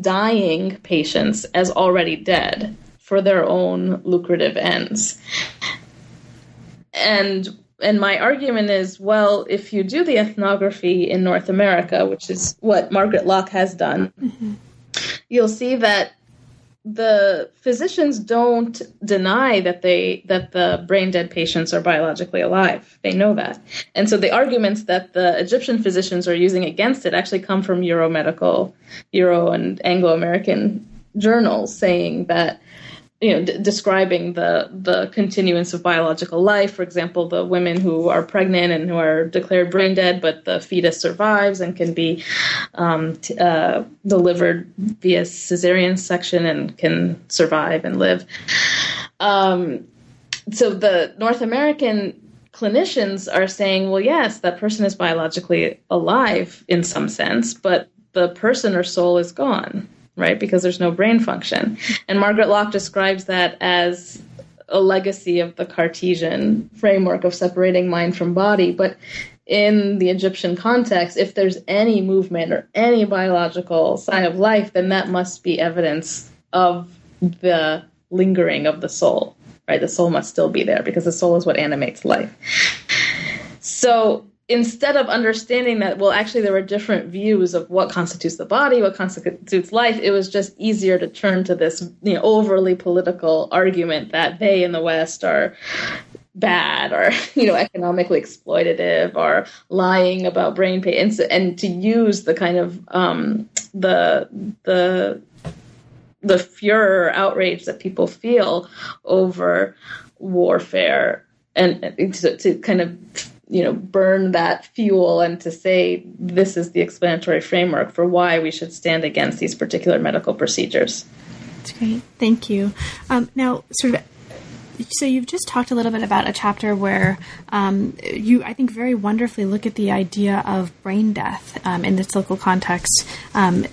dying patients as already dead for their own lucrative ends. And and my argument is well, if you do the ethnography in North America, which is what Margaret Lock has done, mm-hmm. you'll see that the physicians don't deny that they that the brain dead patients are biologically alive. They know that. And so the arguments that the Egyptian physicians are using against it actually come from Euro medical, Euro and Anglo American journals saying that you know, d- describing the the continuance of biological life. For example, the women who are pregnant and who are declared brain dead, but the fetus survives and can be um, t- uh, delivered via cesarean section and can survive and live. Um, so the North American clinicians are saying, well, yes, that person is biologically alive in some sense, but the person or soul is gone right? Because there's no brain function. And Margaret Lock describes that as a legacy of the Cartesian framework of separating mind from body. But in the Egyptian context, if there's any movement or any biological sign of life, then that must be evidence of the lingering of the soul, right? The soul must still be there because the soul is what animates life. So instead of understanding that well actually there were different views of what constitutes the body what constitutes life it was just easier to turn to this you know overly political argument that they in the west are bad or you know economically exploitative or lying about brain pain. And, so, and to use the kind of um, the the the furor outrage that people feel over warfare and to, to kind of you know burn that fuel and to say this is the explanatory framework for why we should stand against these particular medical procedures. That's great. Thank you. Um, now, sort of so you've just talked a little bit about a chapter where um, you, I think, very wonderfully look at the idea of brain death um, in this local context um,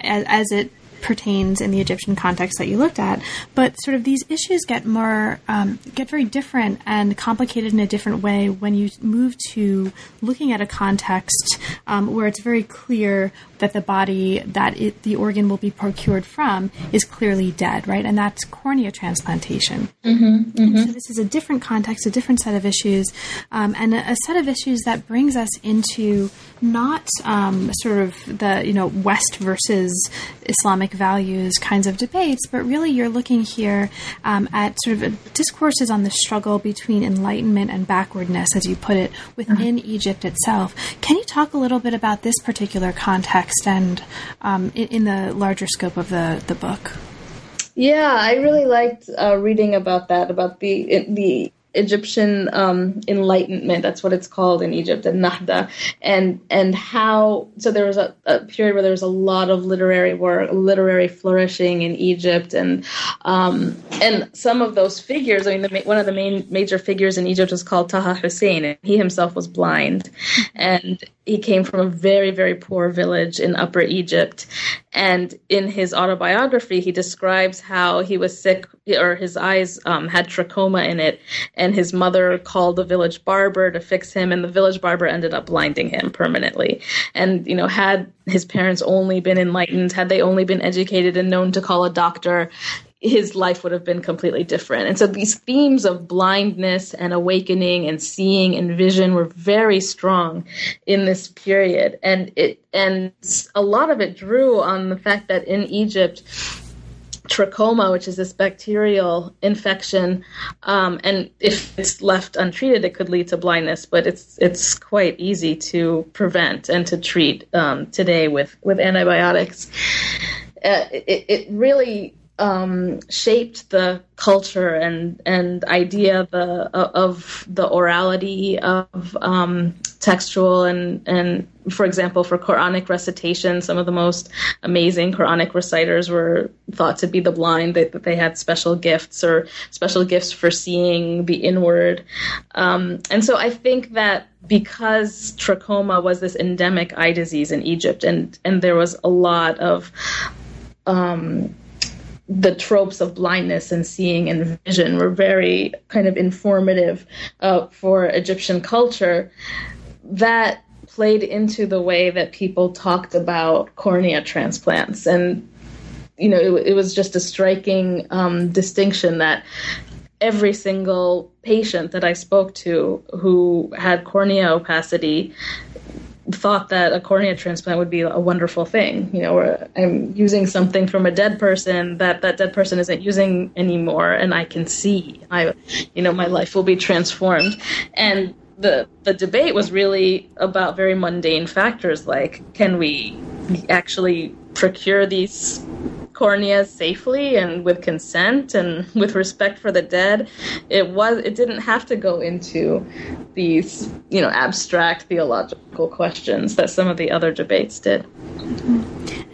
as, as, it pertains in the Egyptian context that you looked at, but sort of these issues get more um, get very different and complicated in a different way when you move to looking at a context um, where it's very clear that the body that it, the organ will be procured from is clearly dead, right? And that's cornea transplantation. Mm-hmm, mm-hmm. So this is a different context, a different set of issues, um, and a, a, set of issues that brings us into not um, sort of the you know West versus Islamic values kinds of debates, but really you're looking here um, at sort of discourses on the struggle between enlightenment and backwardness, as you put it, within mm-hmm. Egypt itself. Can you talk a little bit about this particular context and um, in, in, the larger scope of the, the book? Yeah, I really liked uh, reading about that, about the the Egyptian um, enlightenment. That's what it's called in Egypt, and Nahda, and and how. So there was a, a, period where there was a lot of literary work, literary flourishing in Egypt, and um, and some of those figures. I mean, the, one of the main major figures in Egypt was called Taha Hussein, and he himself was blind, and he came from a very very poor village in Upper Egypt, and in his autobiography, he describes how he was sick or his eyes um, had trachoma in it, his mother called the village barber to fix him, and the village barber ended up blinding him permanently. And, you know, had his parents only been enlightened, had they only been educated and known to call a doctor, his life would have been completely different. And so these themes of blindness and awakening and seeing and vision were very strong in this period. And it and a lot of it drew on the fact that in Egypt trachoma, which is this bacterial infection, um, and if it's left untreated, it could lead to blindness. But it's it's quite easy to prevent and to treat um, today with with antibiotics. Uh, it, it really um, shaped the culture and and idea the of the orality of um, textual and and for example for Quranic recitation some of the most amazing Quranic reciters were thought to be the blind that, that they had special gifts or special gifts for seeing the inward um, and so I think that because trachoma was this endemic eye disease in Egypt and and there was a lot of um, the tropes of blindness and seeing and vision were very kind of informative uh, for Egyptian culture. That played into the way that people talked about cornea transplants. And, you know, it, it was just a striking um, distinction that every single patient that I spoke to who had cornea opacity thought that a cornea transplant would be a wonderful thing. You know, I'm using something from a dead person that that dead person isn't using anymore, and I can see. I, you know, my life will be transformed. And the the debate was really about very mundane factors like can we actually procure these corneas safely and with consent and with respect for the dead. It was it didn't have to go into these, you know, abstract theological questions that some of the other debates did.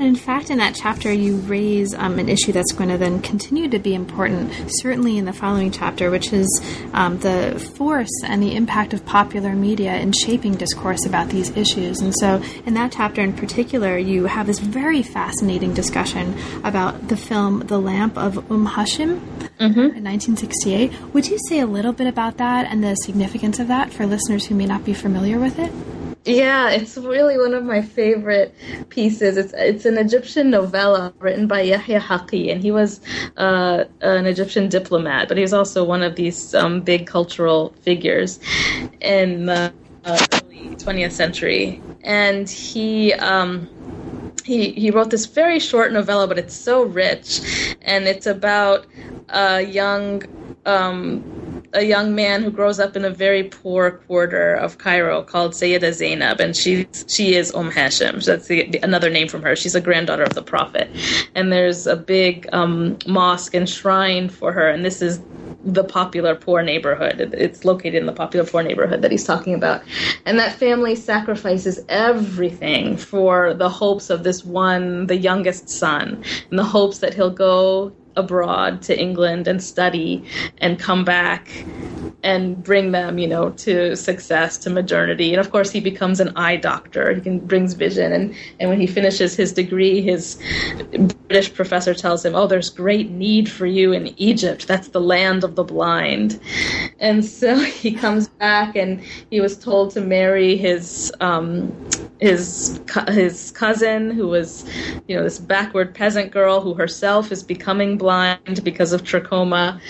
And in fact, in that chapter, you raise um, an issue that's going to then continue to be important, certainly in the following chapter, which is um, the force and the impact of popular media in shaping discourse about these issues. And so, in that chapter in particular, you have this very fascinating discussion about the film The Lamp of Umm Hashim mm-hmm. in 1968. Would you say a little bit about that and the significance of that for listeners who may not be familiar with it? Yeah, it's really one of my favorite pieces. It's it's an Egyptian novella written by Yahya Haqi, and he was uh, an Egyptian diplomat, but he was also one of these um, big cultural figures in the uh, early 20th century. And he um, he he wrote this very short novella, but it's so rich, and it's about a young um, a young man who grows up in a very poor quarter of Cairo called Sayyida Zainab, and she she is Umm Hashim. That's the, the, another name from her. She's a granddaughter of the Prophet, and there's a big um, mosque and shrine for her, and this is the popular poor neighborhood. It's located in the popular poor neighborhood that he's talking about, and that family sacrifices everything for the hopes of this one, the youngest son, and the hopes that he'll go abroad to England and study and come back and bring them, you know, to success, to modernity. And of course, he becomes an eye doctor. He can brings vision, and and when he finishes his degree, his British professor tells him, "Oh, there's great need for you in Egypt. That's the land of the blind." And so he comes back, and he was told to marry his um, his his cousin, who was, you know, this backward peasant girl who herself is becoming blind because of trachoma,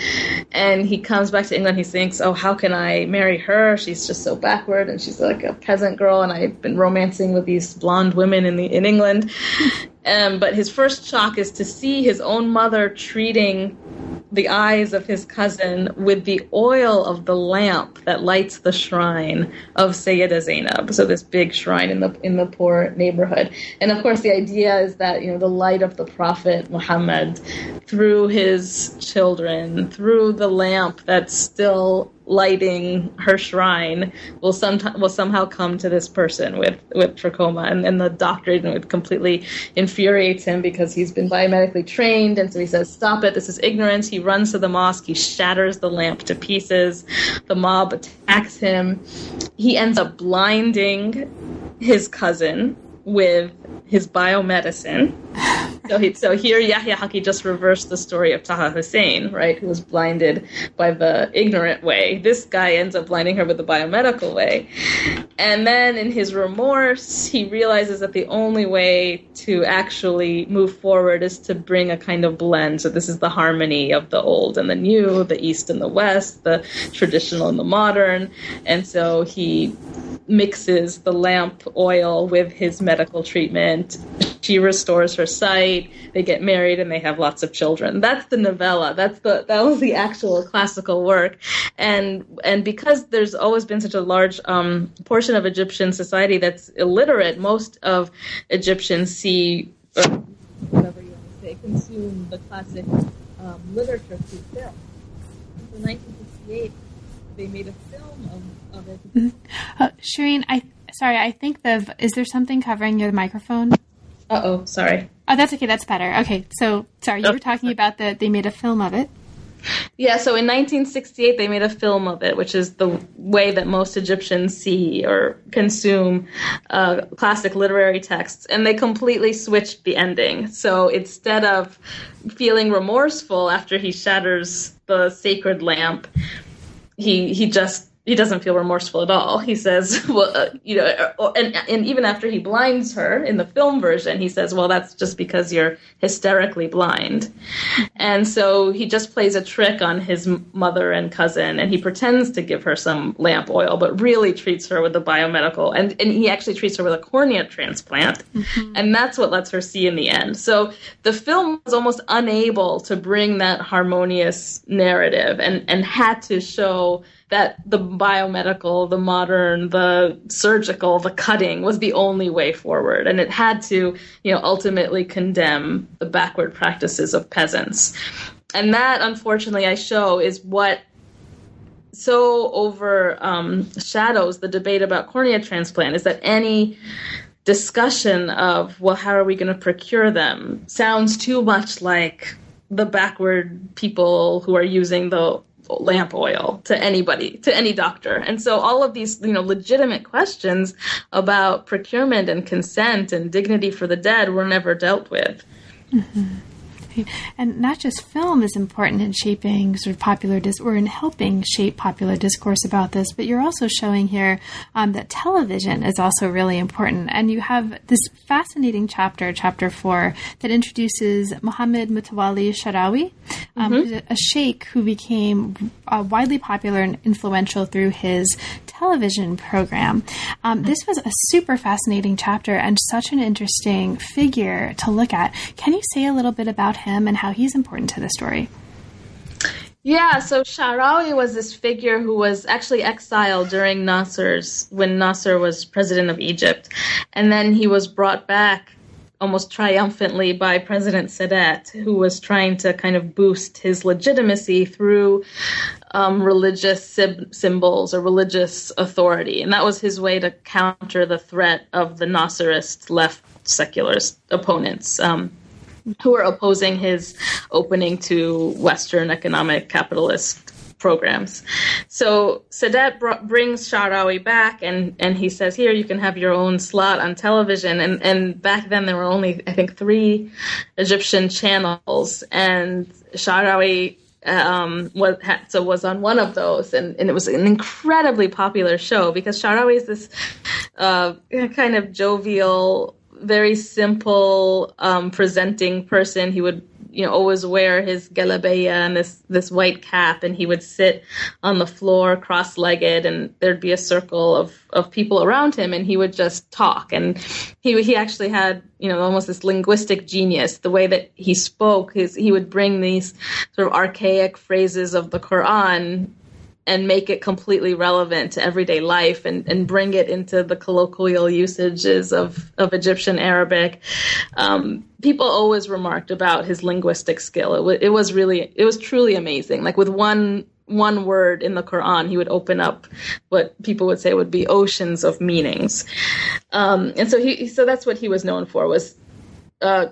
and he comes back to England. He thinks, "Oh, how can I marry her? She's just so backward, and she's like a peasant girl, and I've been romancing with these blonde women in the in England." Um, but his first shock is to see his own mother treating the eyes of his cousin with the oil of the lamp that lights the shrine of Sayyida Zainab. So this big shrine in the in the poor neighborhood. And of course the idea is that, you know, the light of the Prophet Muhammad through his children, through the lamp that's still lighting her shrine will some will somehow come to this person with with trachoma and, the doctor completely infuriates him because he's been biomedically trained and so he says stop it this is ignorance. He runs to the mosque he shatters the lamp to pieces the mob attacks him. He ends up blinding his cousin with his biomedicine so, he, so here Yahya Haqi just reversed the story of Taha Hussein, right, who was blinded by the ignorant way. This guy ends up blinding her with the biomedical way. And then in his remorse, he realizes that the only way to actually move forward is to bring a kind of blend. So this is the harmony of the old and the new, the east and the west, the traditional and the modern. And so he mixes the lamp oil with his medical treatment. She restores her sight. They get married and they have lots of children. That's the novella. That's the that was the actual classical work. And and because there's always been such a large um, portion of Egyptian society that's illiterate, most of Egyptians see or whatever you want to say consume the classic um, literature through film. In 1968, they made a film of of it. Mm-hmm. Uh, Sherine, I sorry, I think the is there something covering your microphone? Uh oh, sorry. Oh, that's okay. That's better. Okay, so sorry, you were talking about that they made a film of it. Yeah, so in 1968 they made a film of it, which is the way that most Egyptians see or consume uh, classic literary texts, and they completely switched the ending. So instead of feeling remorseful after he shatters the sacred lamp, he he just he doesn't feel remorseful at all. He says, well, uh, you know, uh, and, and even after he blinds her in the film version, he says, well, that's just because you're hysterically blind. And so he just plays a trick on his mother and cousin, and he pretends to give her some lamp oil, but really treats her with the biomedical, and, and he actually treats her with a cornea transplant. Mm-hmm. And that's what lets her see in the end. So the film was almost unable to bring that harmonious narrative and, and had to show that the biomedical, the modern, the surgical, the cutting was the only way forward. And it had to, you know, ultimately condemn the backward practices of peasants. And that, unfortunately, I show is what so overshadows um, the debate about cornea transplant is that any discussion of, well, how are we going to procure them sounds too much like the backward people who are using the lamp oil to anybody, to any doctor. And so all of these, you know, legitimate questions about procurement and consent and dignity for the dead were never dealt with. Mm-hmm. And not just film is important in shaping sort of popular dis- or in helping shape popular discourse about this, but you're also showing here um, that television is also really important. And you have this fascinating chapter, chapter four, that introduces Mohammed Mutawalli Sharawi, um, mm-hmm. a sheikh who became uh, widely popular and influential through his television program. Um, this was a super fascinating chapter and such an interesting figure to look at. Can you say a little bit about him and how he's important to the story? Yeah, so Sharawi was this figure who was actually exiled during Nasser's when Nasser was president of Egypt, and then he was brought back almost triumphantly by President Sadat, who was trying to kind of boost his legitimacy through um, religious symbols or religious authority, and that was his way to counter the threat of the Nasserist left secularist opponents. Um, who are opposing his opening to Western economic capitalist programs. So Sadat br- brings Sha'rawi back, and and he says, "Here, you can have your own slot on television." And and back then there were only I think three Egyptian channels, and Sha'rawi um, was so was on one of those, and, and it was an incredibly popular show because Sha'rawi is this uh, kind of jovial, very simple um, presenting person. He would you know always wear his galabeya and this this white cap and he would sit on the floor cross-legged and there'd be a circle of of people around him and he would just talk and he he actually had you know almost this linguistic genius the way that he spoke his he would bring these sort of archaic phrases of the Quran and make it completely relevant to everyday life and, and bring it into the colloquial usages of, of Egyptian Arabic. Um, people always remarked about his linguistic skill. It, w- it was really, it was truly amazing. Like with one one word in the Quran, he would open up what people would say would be oceans of meanings. Um, and so he, so that's what he was known for was uh,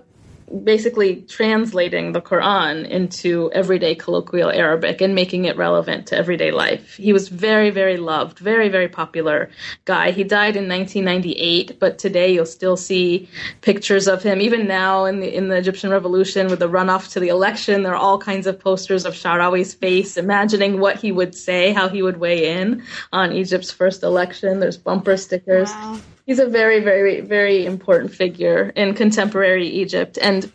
basically translating the Quran into everyday colloquial Arabic and making it relevant to everyday life. He was very, very loved, very, very popular guy. He died in 1998, but today you'll still see pictures of him. Even now in the in the Egyptian Revolution, with the runoff to the election, there are all kinds of posters of Sha'rawi's face, imagining what he would say, how he would weigh in on Egypt's first election. There's bumper stickers. Wow he's a very, very, very important figure in contemporary Egypt, and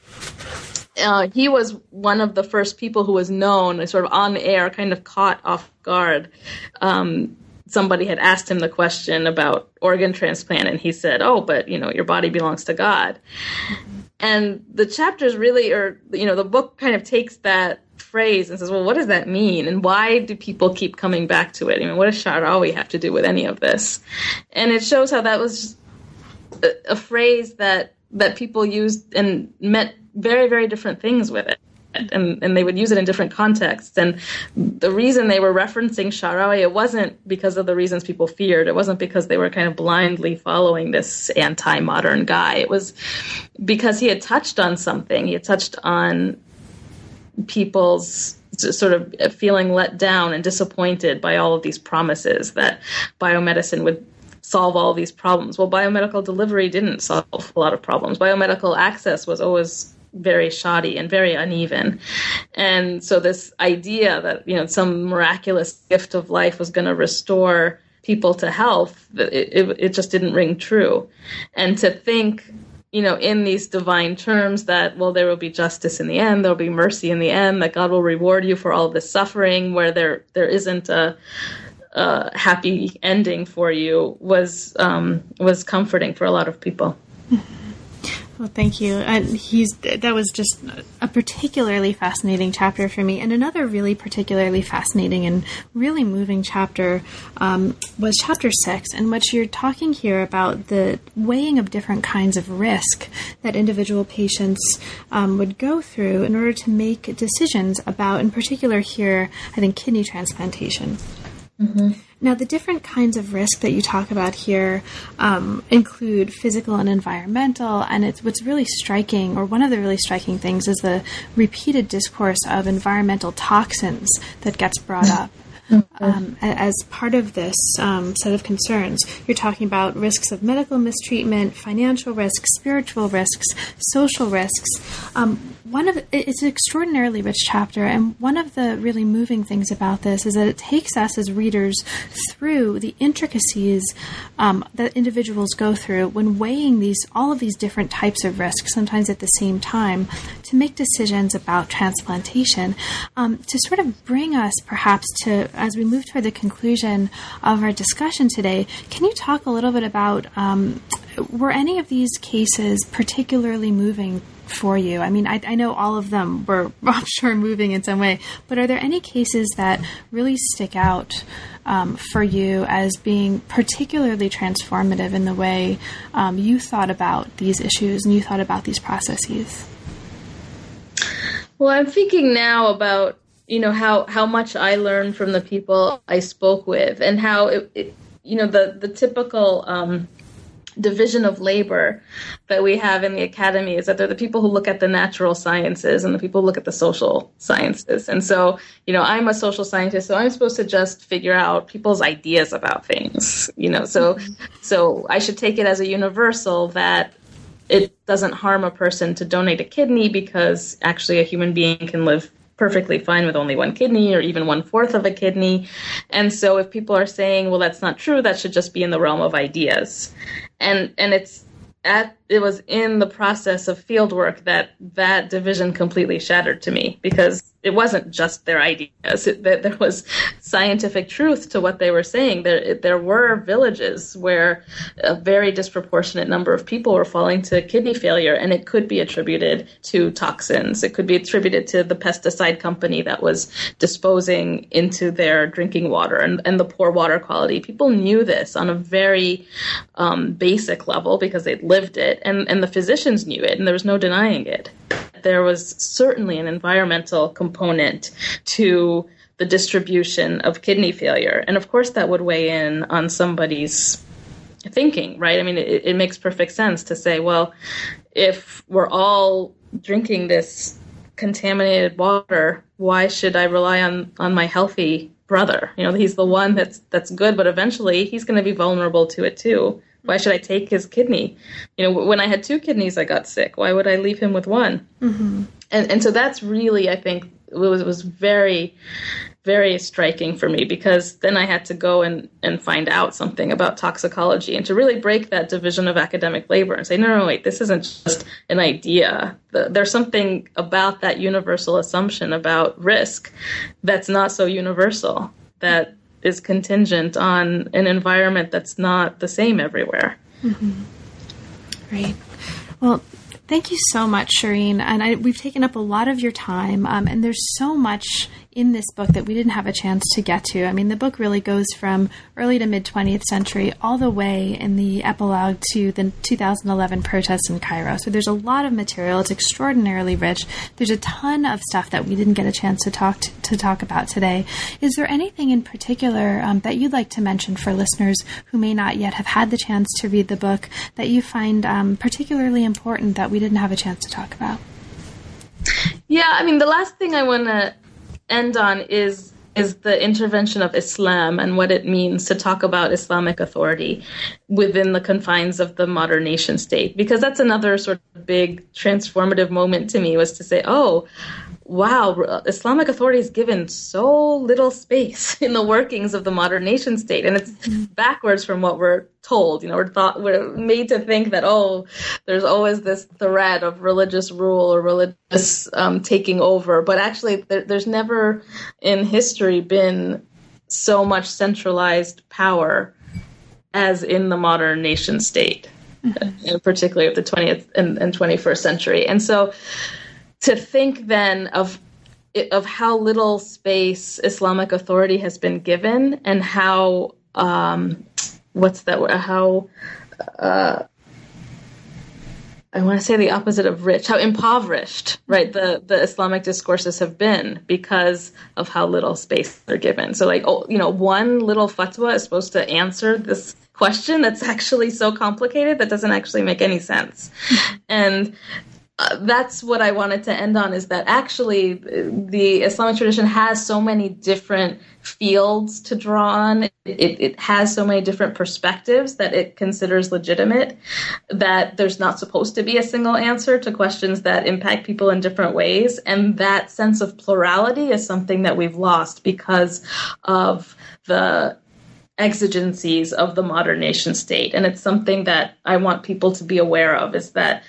uh, he was one of the first people who was known, sort of on air, kind of caught off guard. Um, somebody had asked him the question about organ transplant, and he said, "Oh, but you know, your body belongs to God." And the chapters really, or you know, the book kind of takes that phrase and says, well, what does that mean? And why do people keep coming back to it? I mean, what does Sha'rawi have to do with any of this? And it shows how that was a, a phrase that, that people used and meant very, very different things with it. And, and they would use it in different contexts. And the reason they were referencing Sha'rawi, it wasn't because of the reasons people feared. It wasn't because they were kind of blindly following this anti-modern guy. It was because he had touched on something. He had touched on people's sort of uh, feeling let down and disappointed by all of these promises that biomedicine would solve all these problems. Well, biomedical delivery didn't solve a lot of problems. Biomedical access was always very shoddy and very uneven. And so this idea that, you know, some miraculous gift of life was going to restore people to health, it, it, it just didn't ring true. And to think you know, in these divine terms that, well, there will be justice in the end, there'll be mercy in the end, that God will reward you for all this suffering, where there there isn't a, a happy ending for you, was um, was comforting for a lot of people. Well, thank you. And he's that was just a particularly fascinating chapter for me. And another really particularly fascinating and really moving chapter um, was chapter six, in which you're talking here about the weighing of different kinds of risk that individual patients um, would go through in order to make decisions about, in particular, here, I think, kidney transplantation. Mm-hmm. Now, the different kinds of risk that you talk about here um, include physical and environmental, and it's what's really striking, or one of the really striking things, is the repeated discourse of environmental toxins that gets brought up. Um, as part of this um, set of concerns. You're talking about risks of medical mistreatment, financial risks, spiritual risks, social risks. Um, one of it's an extraordinarily rich chapter, and one of the really moving things about this is that it takes us as readers through the intricacies um, that individuals go through when weighing these all of these different types of risks, sometimes at the same time, to make decisions about transplantation. Um, to sort of bring us, perhaps, to as we move toward the conclusion of our discussion today, can you talk a little bit about um, were any of these cases particularly moving for you? I mean, I, I, know all of them were, I'm sure, moving in some way, but are there any cases that really stick out um, for you as being particularly transformative in the way um, you thought about these issues and you thought about these processes? Well, I'm thinking now about you know how how much I learned from the people I spoke with, and how it, it you know the the typical um, division of labor that we have in the academy is that they're the people who look at the natural sciences and the people who look at the social sciences. And so, you know, I'm a social scientist, so I'm supposed to just figure out people's ideas about things, you know. So so I should take it as a universal that it doesn't harm a person to donate a kidney because actually a human being can live perfectly fine with only one kidney or even one fourth of a kidney. And so if people are saying, well, that's not true, that should just be in the realm of ideas. And, and it's at, it was in the process of field work that that division completely shattered to me because it wasn't just their ideas. That there was scientific truth to what they were saying. There, there were villages where a very disproportionate number of people were falling to kidney failure, and it could be attributed to toxins. It could be attributed to the pesticide company that was disposing into their drinking water and, and the poor water quality. People knew this on a very um, basic level because they'd lived it, and, and the physicians knew it, and there was no denying it there was certainly an environmental component to the distribution of kidney failure. And of course, that would weigh in on somebody's thinking, right? I mean, it, it makes perfect sense to say, well, if we're all drinking this contaminated water, why should I rely on, on my healthy brother? You know, he's the one that's that's good, but eventually he's going to be vulnerable to it too. Why should I take his kidney? You know, when I had two kidneys, I got sick. Why would I leave him with one? Mm-hmm. And and so that's really, I think, it was was very very striking for me because then I had to go and, and find out something about toxicology and to really break that division of academic labor and say, no, no, no wait, this isn't just an idea. There's something about that universal assumption about risk that's not so universal, that is contingent on an environment that's not the same everywhere. Mm-hmm. Right. Well, thank you so much, Sherine. And I, we've taken up a lot of your time, um, and there's so much in this book that we didn't have a chance to get to. I mean, the book really goes from early to mid 20th century all the way in the epilogue to the 2011 protests in Cairo. So there's a lot of material. It's extraordinarily rich. There's a ton of stuff that we didn't get a chance to talk to, to talk about today. Is there anything in particular um, that you'd like to mention for listeners who may not yet have had the chance to read the book that you find um, particularly important that we didn't have a chance to talk about? Yeah, I mean, the last thing I want to end on is is the intervention of Islam and what it means to talk about Islamic authority within the confines of the modern nation state. Because that's another sort of big transformative moment to me was to say, oh, wow, Islamic authority is given so little space in the workings of the modern nation state, and it's backwards from what we're told. You know, we're thought we're made to think that oh, there's always this threat of religious rule or religious um, taking over, but actually, there, there's never in history been so much centralized power as in the modern nation state, mm-hmm. particularly of the 20th and, and 21st century, and so to think then of of how little space Islamic authority has been given and how um, what's that how uh, I want to say the opposite of rich, how impoverished, right? The the Islamic discourses have been because of how little space they're given. So, like, oh, you know, one little fatwa is supposed to answer this question that's actually so complicated that doesn't actually make any sense. And uh, that's what I wanted to end on is that actually the Islamic tradition has so many different fields to draw on. It, it, has so many different perspectives that it considers legitimate that there's not supposed to be a single answer to questions that impact people in different ways. And that sense of plurality is something that we've lost because of the exigencies of the modern nation state. And it's something that I want people to be aware of is that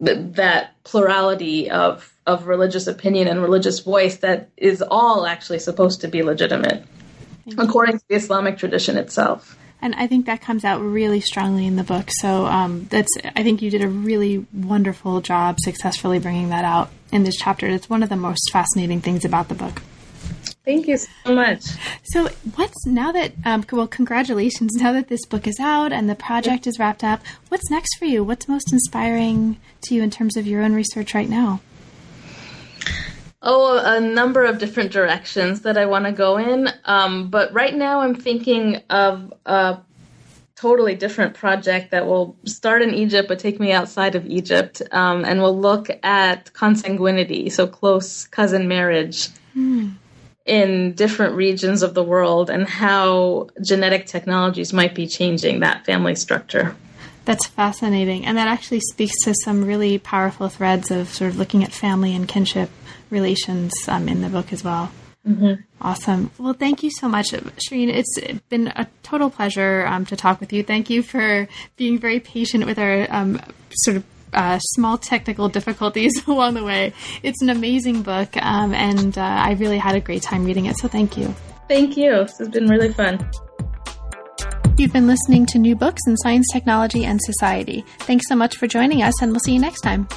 that plurality of of religious opinion and religious voice that is all actually supposed to be legitimate according to the Islamic tradition itself. And I think that comes out really strongly in the book. So um, that's I think you did a really wonderful job successfully bringing that out in this chapter. It's one of the most fascinating things about the book. Thank you so much. So, what's now that, um, well, congratulations, now that this book is out and the project is wrapped up, what's next for you? What's most inspiring to you in terms of your own research right now? Oh, a number of different directions that I want to go in. Um, but right now I'm thinking of a totally different project that will start in Egypt but take me outside of Egypt, um, and we'll look at consanguinity, so close cousin marriage. Mm. In different regions of the world, and how genetic technologies might be changing that family structure. That's fascinating. And that actually speaks to some really powerful threads of sort of looking at family and kinship relations um, in the book as well. Mm-hmm. Awesome. Well, thank you so much, Sherine. It's been a total pleasure um, to talk with you. Thank you for being very patient with our um, sort of uh, small technical difficulties along the way. It's an amazing book, um, and uh, I really had a great time reading it. So thank you. Thank you. This has been really fun. You've been listening to New Books in Science, Technology, and Society. Thanks so much for joining us, and we'll see you next time.